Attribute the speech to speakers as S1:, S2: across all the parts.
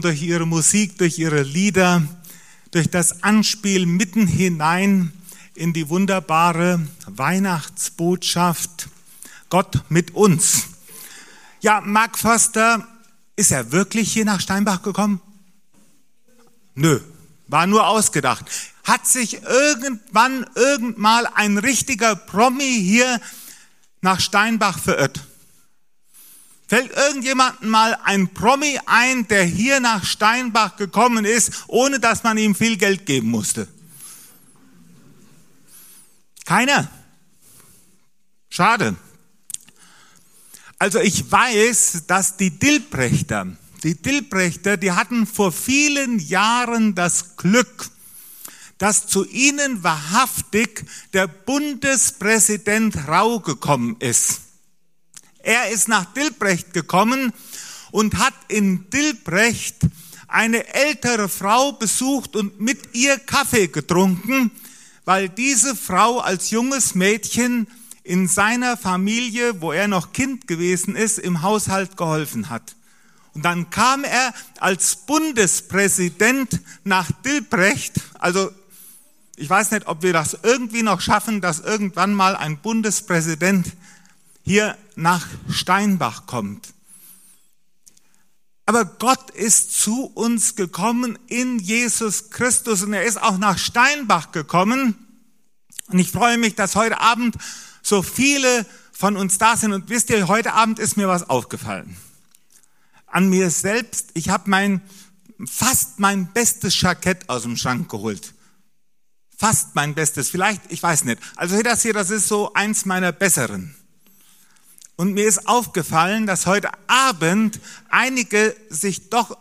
S1: durch ihre Musik, durch ihre Lieder, durch das Anspiel mitten hinein in die wunderbare Weihnachtsbotschaft Gott mit uns. Ja, Mark Foster, ist er wirklich hier nach Steinbach gekommen? Nö, war nur ausgedacht. Hat sich irgendwann irgendmal ein richtiger Promi hier nach Steinbach verirrt? Fällt irgendjemandem mal ein Promi ein, der hier nach Steinbach gekommen ist, ohne dass man ihm viel Geld geben musste? Keiner. Schade. Also ich weiß, dass die Dilbrechter, die Dilbrechter, die hatten vor vielen Jahren das Glück, dass zu ihnen wahrhaftig der Bundespräsident Rau gekommen ist. Er ist nach Dilbrecht gekommen und hat in Dilbrecht eine ältere Frau besucht und mit ihr Kaffee getrunken, weil diese Frau als junges Mädchen in seiner Familie, wo er noch Kind gewesen ist, im Haushalt geholfen hat. Und dann kam er als Bundespräsident nach Dilbrecht. Also ich weiß nicht, ob wir das irgendwie noch schaffen, dass irgendwann mal ein Bundespräsident hier nach Steinbach kommt. Aber Gott ist zu uns gekommen in Jesus Christus und er ist auch nach Steinbach gekommen. Und ich freue mich, dass heute Abend so viele von uns da sind. Und wisst ihr, heute Abend ist mir was aufgefallen. An mir selbst, ich habe mein, fast mein bestes Jackett aus dem Schrank geholt. Fast mein bestes, vielleicht, ich weiß nicht. Also das hier, das ist so eins meiner besseren. Und mir ist aufgefallen, dass heute Abend einige sich doch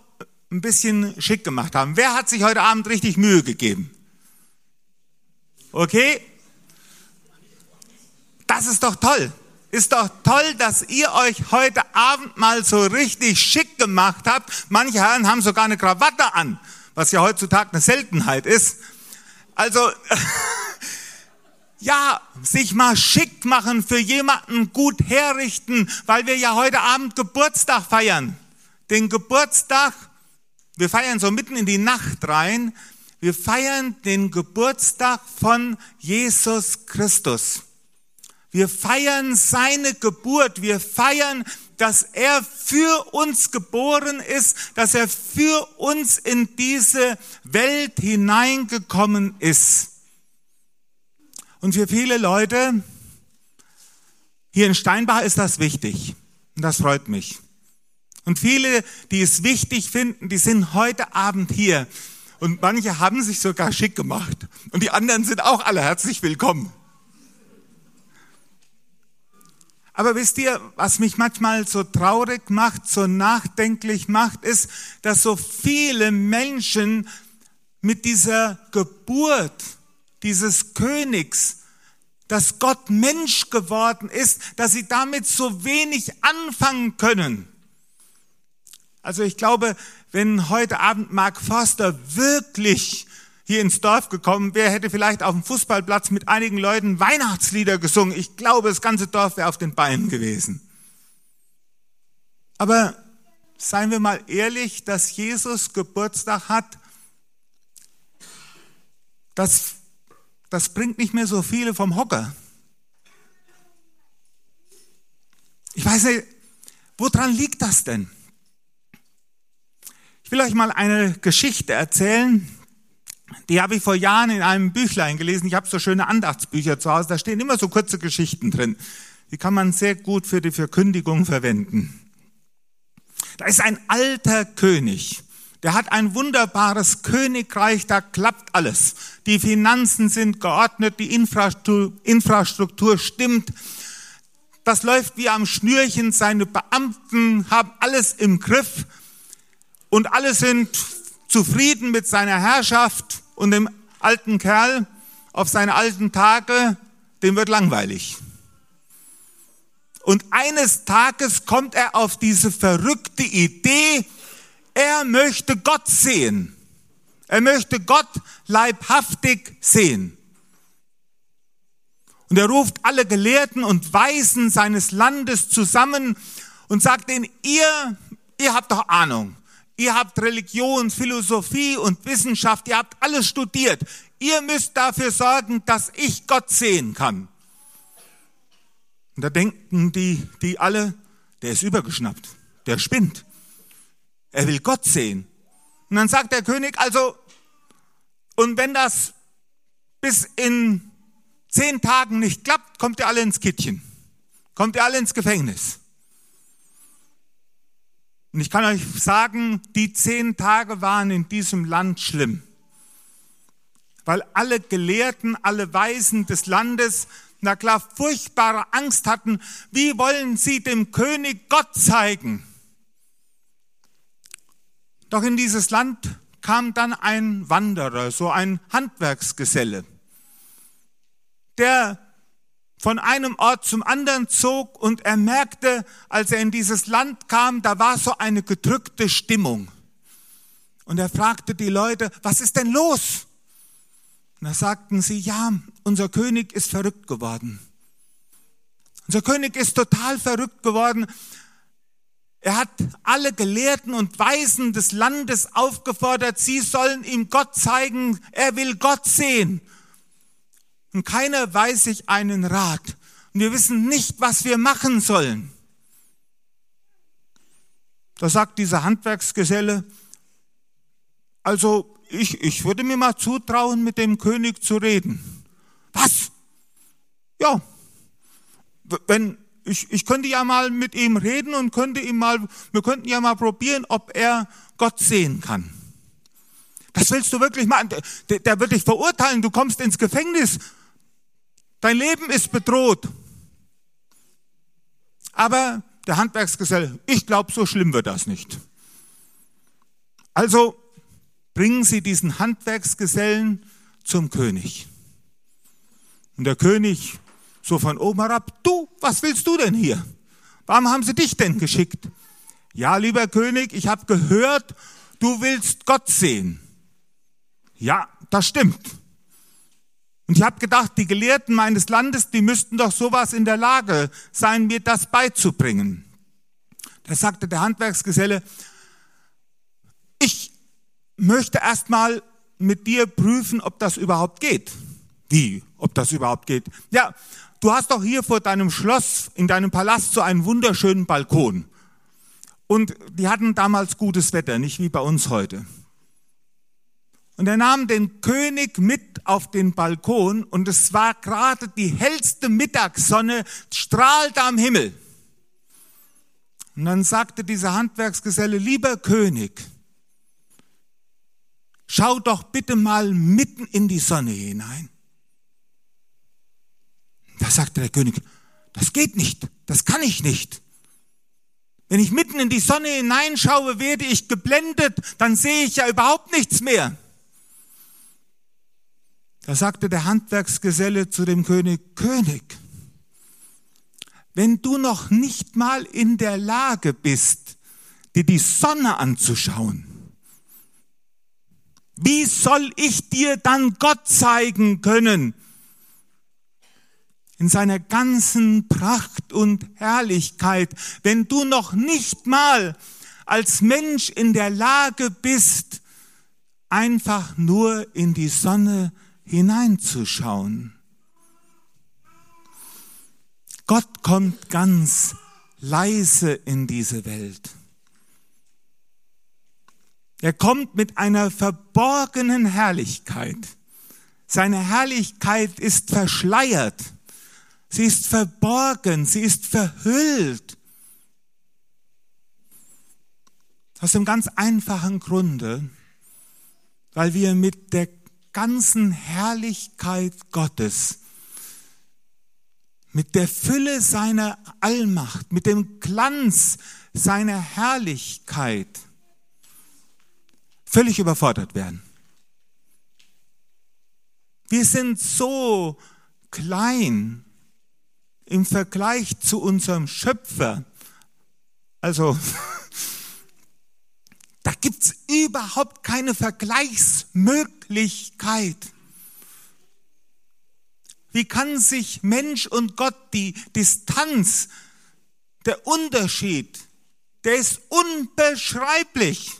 S1: ein bisschen schick gemacht haben. Wer hat sich heute Abend richtig Mühe gegeben? Okay? Das ist doch toll. Ist doch toll, dass ihr euch heute Abend mal so richtig schick gemacht habt. Manche Herren haben sogar eine Krawatte an, was ja heutzutage eine Seltenheit ist. Also, ja, sich mal schick machen für jemanden gut herrichten, weil wir ja heute Abend Geburtstag feiern. Den Geburtstag, wir feiern so mitten in die Nacht rein, wir feiern den Geburtstag von Jesus Christus. Wir feiern seine Geburt. Wir feiern, dass er für uns geboren ist, dass er für uns in diese Welt hineingekommen ist. Und für viele Leute hier in Steinbach ist das wichtig. Und das freut mich. Und viele, die es wichtig finden, die sind heute Abend hier. Und manche haben sich sogar schick gemacht. Und die anderen sind auch alle herzlich willkommen. Aber wisst ihr, was mich manchmal so traurig macht, so nachdenklich macht, ist, dass so viele Menschen mit dieser Geburt dieses Königs, dass Gott Mensch geworden ist, dass sie damit so wenig anfangen können. Also ich glaube, wenn heute Abend Mark Forster wirklich hier ins Dorf gekommen wäre, hätte vielleicht auf dem Fußballplatz mit einigen Leuten Weihnachtslieder gesungen. Ich glaube, das ganze Dorf wäre auf den Beinen gewesen. Aber seien wir mal ehrlich, dass Jesus Geburtstag hat, das, das bringt nicht mehr so viele vom Hocker. Ich weiß nicht, woran liegt das denn? Ich will euch mal eine Geschichte erzählen, die habe ich vor Jahren in einem Büchlein gelesen. Ich habe so schöne Andachtsbücher zu Hause. Da stehen immer so kurze Geschichten drin. Die kann man sehr gut für die Verkündigung verwenden. Da ist ein alter König. Der hat ein wunderbares Königreich, da klappt alles. Die Finanzen sind geordnet, die Infrastruktur, stimmt. Das läuft wie am Schnürchen. Seine Beamten haben alles im Griff und alle sind zufrieden mit seiner Herrschaft und dem alten Kerl auf seine alten Tage, dem wird langweilig. Und eines Tages kommt er auf diese verrückte Idee, er möchte Gott sehen. Er möchte Gott leibhaftig sehen. Und er ruft alle Gelehrten und Weisen seines Landes zusammen und sagt ihnen, ihr, ihr habt doch Ahnung. Ihr habt Religion, Philosophie und Wissenschaft, ihr habt alles studiert. Ihr müsst dafür sorgen, dass ich Gott sehen kann. Und da denken die, die alle, der ist übergeschnappt, der spinnt. Er will Gott sehen. Und dann sagt der König, also, und wenn das bis in zehn Tagen nicht klappt, kommt ihr alle ins Kittchen. Kommt ihr alle ins Gefängnis. Und ich kann euch sagen, die zehn Tage waren in diesem Land schlimm. Weil alle Gelehrten, alle Weisen des Landes, na klar, furchtbare Angst hatten. Wie wollen sie dem König Gott zeigen? Doch in dieses Land kam dann ein Wanderer, so ein Handwerksgeselle, der von einem Ort zum anderen zog und er merkte, als er in dieses Land kam, da war so eine gedrückte Stimmung. Und er fragte die Leute, was ist denn los? Und da sagten sie, ja, unser König ist verrückt geworden. Unser König ist total verrückt geworden. Er hat alle Gelehrten und Weisen des Landes aufgefordert, sie sollen ihm Gott zeigen, er will Gott sehen. Und keiner weiß sich einen Rat. Und wir wissen nicht, was wir machen sollen. Da sagt dieser Handwerksgeselle, also ich, ich würde mir mal zutrauen, mit dem König zu reden. Was? Ja, wenn, ich, ich könnte ja mal mit ihm reden und könnte ihm mal, wir könnten ja mal probieren, ob er Gott sehen kann. Das willst du wirklich machen? Der, der wird dich verurteilen, du kommst ins Gefängnis Dein Leben ist bedroht. Aber der Handwerksgeselle, ich glaube, so schlimm wird das nicht. Also bringen Sie diesen Handwerksgesellen zum König. Und der König so von oben herab, du, was willst du denn hier? Warum haben sie dich denn geschickt? Ja, lieber König, ich habe gehört, du willst Gott sehen. Ja, das stimmt. Und ich habe gedacht, die Gelehrten meines Landes, die müssten doch sowas in der Lage sein, mir das beizubringen. Da sagte der Handwerksgeselle, ich möchte erstmal mit dir prüfen, ob das überhaupt geht. Wie, ob das überhaupt geht? Ja, du hast doch hier vor deinem Schloss, in deinem Palast so einen wunderschönen Balkon. Und die hatten damals gutes Wetter, nicht wie bei uns heute. Und er nahm den König mit auf den Balkon und es war gerade die hellste Mittagssonne, strahlte am Himmel. Und dann sagte dieser Handwerksgeselle, lieber König, schau doch bitte mal mitten in die Sonne hinein. Da sagte der König, das geht nicht, das kann ich nicht. Wenn ich mitten in die Sonne hineinschaue, werde ich geblendet, dann sehe ich ja überhaupt nichts mehr. Da sagte der Handwerksgeselle zu dem König, König, wenn du noch nicht mal in der Lage bist, dir die Sonne anzuschauen, wie soll ich dir dann Gott zeigen können? In seiner ganzen Pracht und Herrlichkeit, wenn du noch nicht mal als Mensch in der Lage bist, einfach nur in die Sonne hineinzuschauen. Gott kommt ganz leise in diese Welt. Er kommt mit einer verborgenen Herrlichkeit. Seine Herrlichkeit ist verschleiert. Sie ist verborgen, sie ist verhüllt. Aus dem ganz einfachen Grunde, weil wir mit der ganzen Herrlichkeit Gottes, mit der Fülle seiner Allmacht, mit dem Glanz seiner Herrlichkeit völlig überfordert werden. Wir sind so klein im Vergleich zu unserem Schöpfer. Also Da gibt's überhaupt keine Vergleichsmöglichkeit. Wie kann sich Mensch und Gott die Distanz, der Unterschied, der ist unbeschreiblich.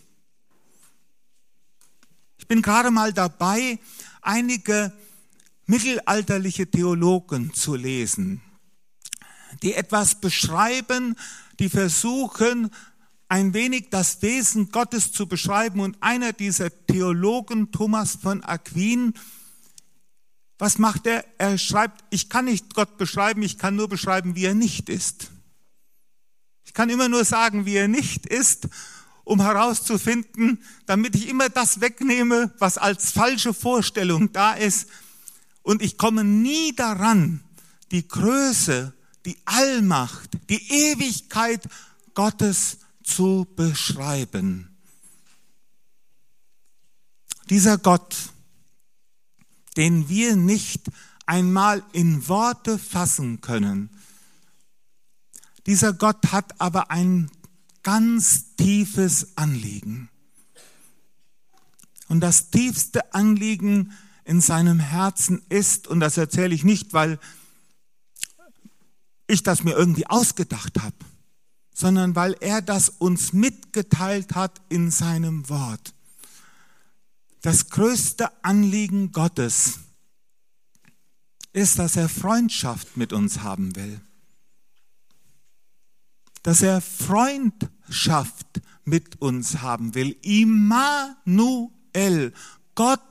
S1: Bin gerade mal dabei, einige mittelalterliche Theologen zu lesen, die etwas beschreiben, die versuchen, ein wenig das Wesen Gottes zu beschreiben. Und einer dieser Theologen, Thomas von Aquin, was macht er? Er schreibt, ich kann nicht Gott beschreiben, ich kann nur beschreiben, wie er nicht ist. Ich kann immer nur sagen, wie er nicht ist, um herauszufinden, damit ich immer das wegnehme, was als falsche Vorstellung da ist. Und ich komme nie daran, die Größe, die Allmacht, die Ewigkeit Gottes zu beschreiben. Dieser Gott, den wir nicht einmal in Worte fassen können, dieser Gott hat aber ein ganz tiefes Anliegen. Und das tiefste Anliegen in seinem Herzen ist, und das erzähle ich nicht, weil ich das mir irgendwie ausgedacht habe, sondern weil er das uns mitgeteilt hat in seinem Wort. Das größte Anliegen Gottes ist, dass er Freundschaft mit uns haben will. Dass er Freundschaft mit uns haben will. Immanuel, Gott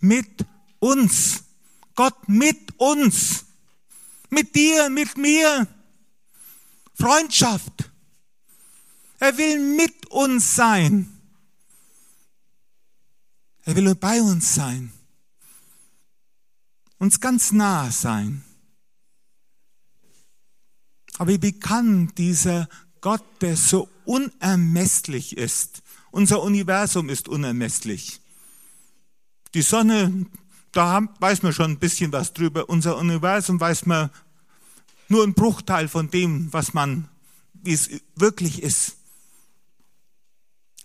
S1: mit uns. Gott mit uns. Mit dir, mit mir. Freundschaft. Er will mit uns sein. Er will bei uns sein. Uns ganz nah sein. Aber wie kann dieser Gott, der so unermesslich ist, unser Universum ist unermesslich. Die Sonne, da weiß man schon ein bisschen was drüber. Unser Universum weiß man nur ein Bruchteil von dem, was man, wie es wirklich ist.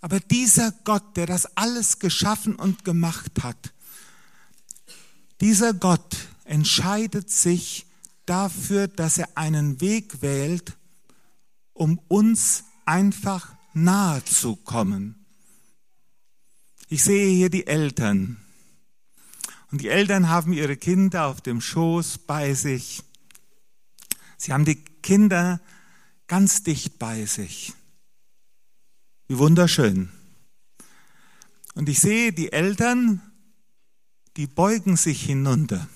S1: Aber dieser Gott, der das alles geschaffen und gemacht hat, dieser Gott entscheidet sich dafür, dass er einen Weg wählt, um uns einfach nahe zu kommen. Ich sehe hier die Eltern. Und die Eltern haben ihre Kinder auf dem Schoß bei sich. Sie haben die Kinder ganz dicht bei sich. Wie wunderschön. Und ich sehe die Eltern, die beugen sich hinunter.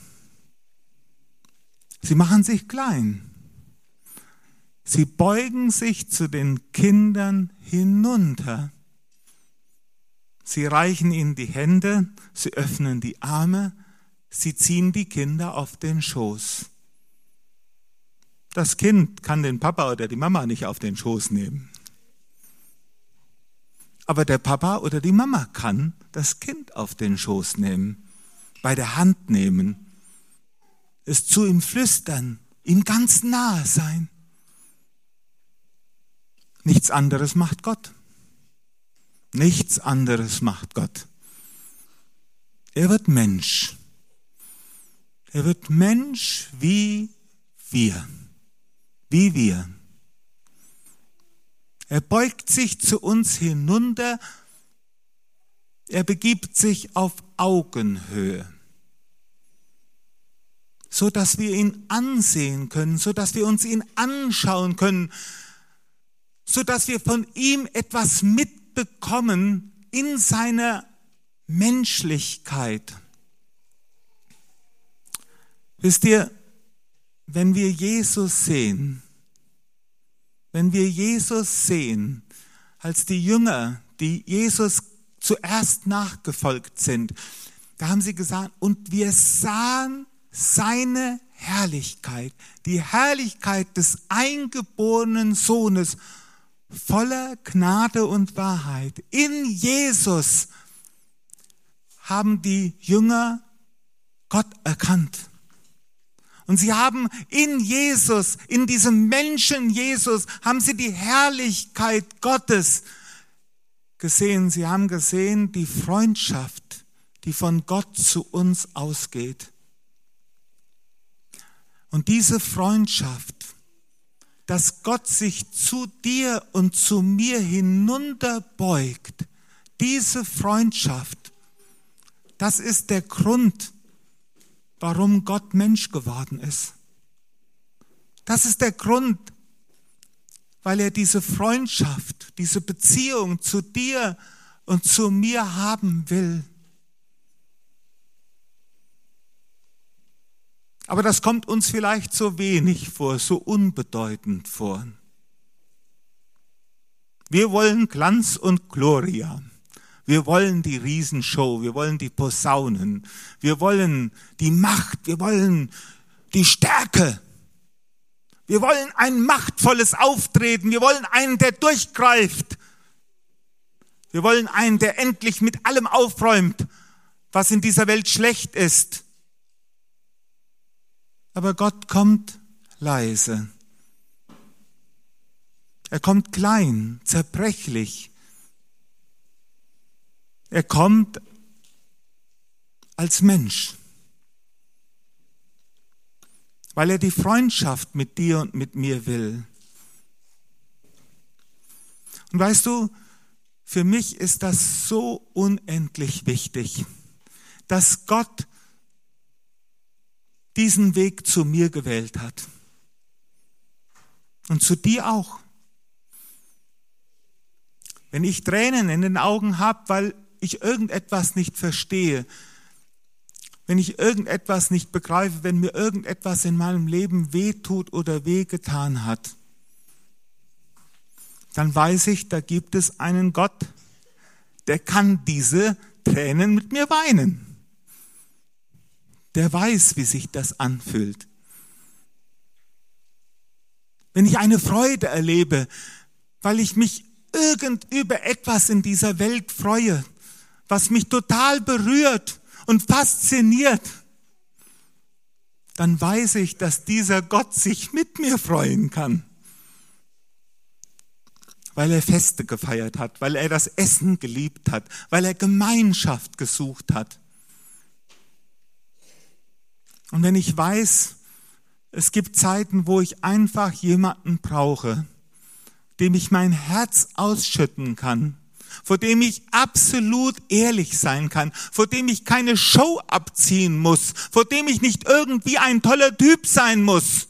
S1: Sie machen sich klein. Sie beugen sich zu den Kindern hinunter. Sie reichen ihnen die Hände, sie öffnen die Arme, sie ziehen die Kinder auf den Schoß. Das Kind kann den Papa oder die Mama nicht auf den Schoß nehmen. Aber der Papa oder die Mama kann das Kind auf den Schoß nehmen, bei der Hand nehmen, es zu ihm flüstern, ihm ganz nahe sein. Nichts anderes macht Gott. Nichts anderes macht Gott. Er wird Mensch. Er wird Mensch wie wir. Wie wir. Er beugt sich zu uns hinunter. Er begibt sich auf Augenhöhe, so dass wir ihn ansehen können, so dass wir uns ihn anschauen können, so dass wir von ihm etwas mitbekommen in seiner Menschlichkeit. Wisst ihr, wenn wir Jesus sehen, wenn wir Jesus sehen, als die Jünger, die Jesus zuerst nachgefolgt sind, da haben sie gesagt, und wir sahen seine Herrlichkeit, die Herrlichkeit des eingeborenen Sohnes, voller Gnade und Wahrheit. In Jesus haben die Jünger Gott erkannt. Und sie haben in Jesus, in diesem Menschen Jesus, haben sie die Herrlichkeit Gottes gesehen. Sie haben gesehen die Freundschaft, die von Gott zu uns ausgeht. Und diese Freundschaft, dass Gott sich zu dir und zu mir hinunterbeugt, diese Freundschaft, Das ist der Grund, warum Gott Mensch geworden ist. Das ist der Grund, weil er diese Freundschaft, diese Beziehung zu dir und zu mir haben will. Aber das kommt uns vielleicht so wenig vor, so unbedeutend vor. Wir wollen Glanz und Gloria. Wir wollen die Riesenshow, wir wollen die Posaunen, wir wollen die Macht, wir wollen die Stärke. Wir wollen ein machtvolles Auftreten, wir wollen einen, der durchgreift. Wir wollen einen, der endlich mit allem aufräumt, was in dieser Welt schlecht ist. Aber Gott kommt leise. Er kommt klein, zerbrechlich. Er kommt als Mensch, weil er die Freundschaft mit dir und mit mir will. Und weißt du, für mich ist das so unendlich wichtig, dass Gott diesen Weg zu mir gewählt hat. Und zu dir auch. Wenn ich Tränen in den Augen habe, weil ich irgendetwas nicht verstehe, wenn ich irgendetwas nicht begreife, wenn mir irgendetwas in meinem Leben wehtut oder wehgetan hat, dann weiß ich, da gibt es einen Gott, der kann diese Tränen mit mir weinen. Der weiß, wie sich das anfühlt. Wenn ich eine Freude erlebe, weil ich mich irgend über etwas in dieser Welt freue, was mich total berührt und fasziniert, dann weiß ich, dass dieser Gott sich mit mir freuen kann. Weil er Feste gefeiert hat, weil er das Essen geliebt hat, weil er Gemeinschaft gesucht hat. Und wenn ich weiß, es gibt Zeiten, wo ich einfach jemanden brauche, dem ich mein Herz ausschütten kann, vor dem ich absolut ehrlich sein kann, vor dem ich keine Show abziehen muss, vor dem ich nicht irgendwie ein toller Typ sein muss,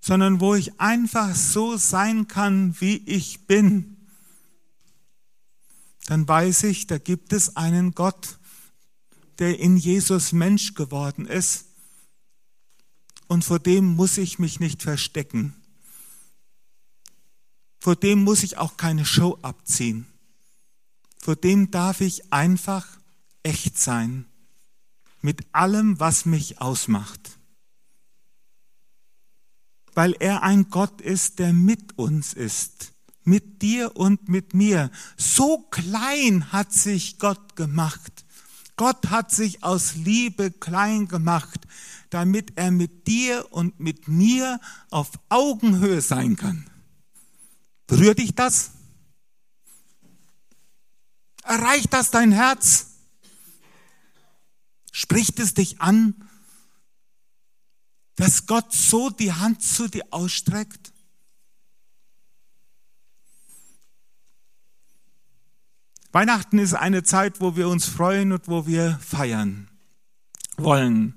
S1: sondern wo ich einfach so sein kann, wie ich bin, dann weiß ich, da gibt es einen Gott, der in Jesus Mensch geworden ist und vor dem muss ich mich nicht verstecken. Vor dem muss ich auch keine Show abziehen. Vor dem darf ich einfach echt sein. Mit allem, was mich ausmacht. Weil er ein Gott ist, der mit uns ist. Mit dir und mit mir. So klein hat sich Gott gemacht. Gott hat sich aus Liebe klein gemacht, damit er mit dir und mit mir auf Augenhöhe sein kann. Berührt dich das? Erreicht das dein Herz? Spricht es dich an, dass Gott so die Hand zu dir ausstreckt? Weihnachten ist eine Zeit, wo wir uns freuen und wo wir feiern wollen.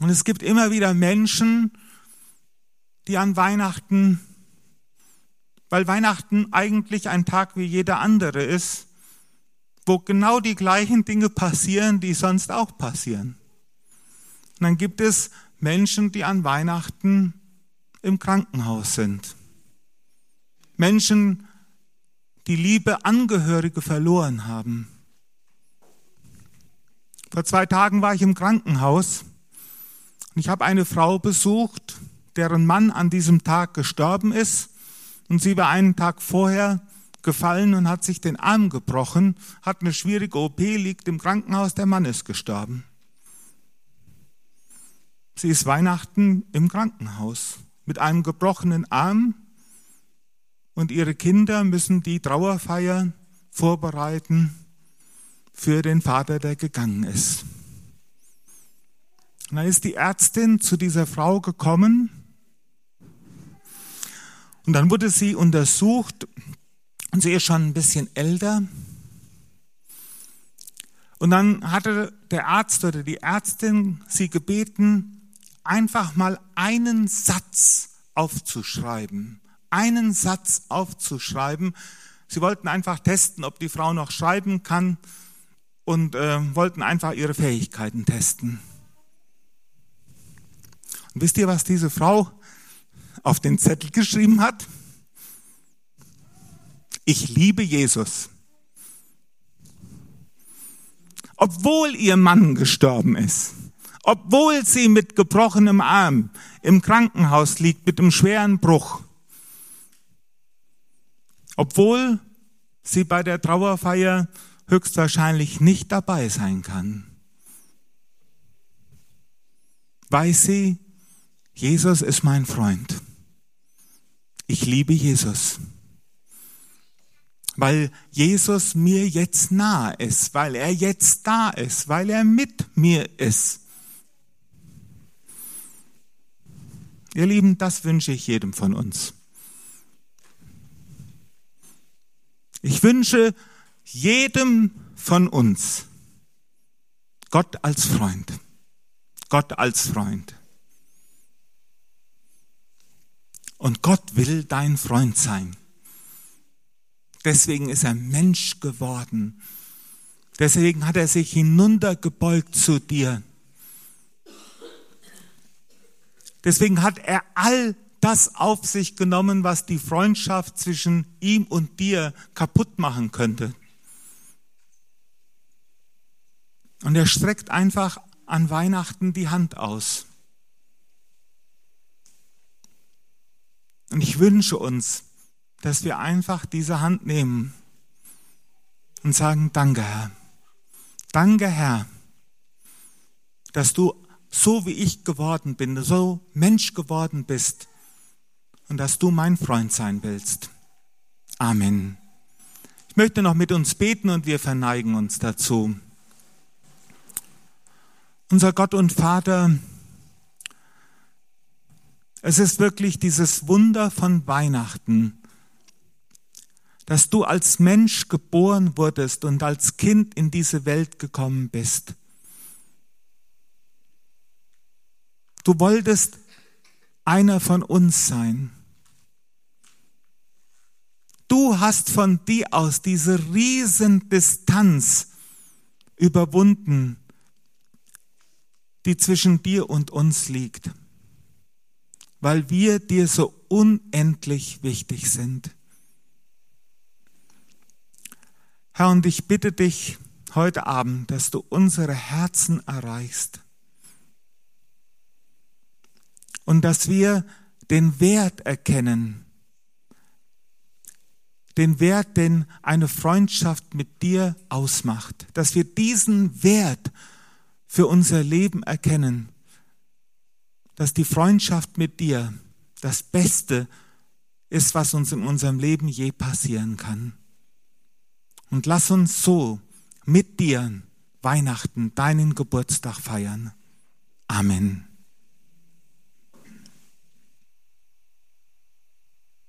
S1: Und es gibt immer wieder Menschen, die an Weihnachten weil Weihnachten eigentlich ein Tag wie jeder andere ist, wo genau die gleichen Dinge passieren, die sonst auch passieren. Und dann gibt es Menschen, die an Weihnachten im Krankenhaus sind. Menschen, die liebe Angehörige verloren haben. Vor zwei Tagen war ich im Krankenhaus und ich habe eine Frau besucht, deren Mann an diesem Tag gestorben ist und sie war einen Tag vorher gefallen und hat sich den Arm gebrochen, hat eine schwierige OP, liegt im Krankenhaus, der Mann ist gestorben. Sie ist Weihnachten im Krankenhaus mit einem gebrochenen Arm und ihre Kinder müssen die Trauerfeier vorbereiten für den Vater, der gegangen ist. Und dann ist die Ärztin zu dieser Frau gekommen und dann wurde sie untersucht und sie ist schon ein bisschen älter. Und dann hatte der Arzt oder die Ärztin sie gebeten, einfach mal einen Satz aufzuschreiben. Einen Satz aufzuschreiben. Sie wollten einfach testen, ob die Frau noch schreiben kann und äh, wollten einfach ihre Fähigkeiten testen. Und wisst ihr, was diese Frau auf den Zettel geschrieben hat? Ich liebe Jesus. Obwohl ihr Mann gestorben ist, obwohl sie mit gebrochenem Arm im Krankenhaus liegt mit einem schweren Bruch, obwohl sie bei der Trauerfeier höchstwahrscheinlich nicht dabei sein kann, weiß sie, Jesus ist mein Freund. Ich liebe Jesus weil Jesus mir jetzt nahe ist, weil er jetzt da ist, weil er mit mir ist. Ihr Lieben, das wünsche ich jedem von uns. Ich wünsche jedem von uns Gott als Freund. Gott als Freund. Und Gott will dein Freund sein. Deswegen ist er Mensch geworden. Deswegen hat er sich hinuntergebeugt zu dir. Deswegen hat er all das auf sich genommen, was die Freundschaft zwischen ihm und dir kaputt machen könnte. Und er streckt einfach an Weihnachten die Hand aus. Und ich wünsche uns, dass wir einfach diese Hand nehmen und sagen, danke Herr. Danke Herr, dass du so wie ich geworden bin, so Mensch geworden bist und dass du mein Freund sein willst. Amen. Ich möchte noch mit uns beten und wir verneigen uns dazu. Unser Gott und Vater, es ist wirklich dieses Wunder von Weihnachten, dass du als Mensch geboren wurdest und als Kind in diese Welt gekommen bist. Du wolltest einer von uns sein. Du hast von dir aus diese riesen Distanz überwunden, die zwischen dir und uns liegt, weil wir dir so unendlich wichtig sind. Herr, und ich bitte dich heute Abend, dass du unsere Herzen erreichst und dass wir den Wert erkennen, den Wert, den eine Freundschaft mit dir ausmacht, dass wir diesen Wert für unser Leben erkennen, dass die Freundschaft mit dir das Beste ist, was uns in unserem Leben je passieren kann. Und lass uns so mit dir Weihnachten, deinen Geburtstag feiern. Amen.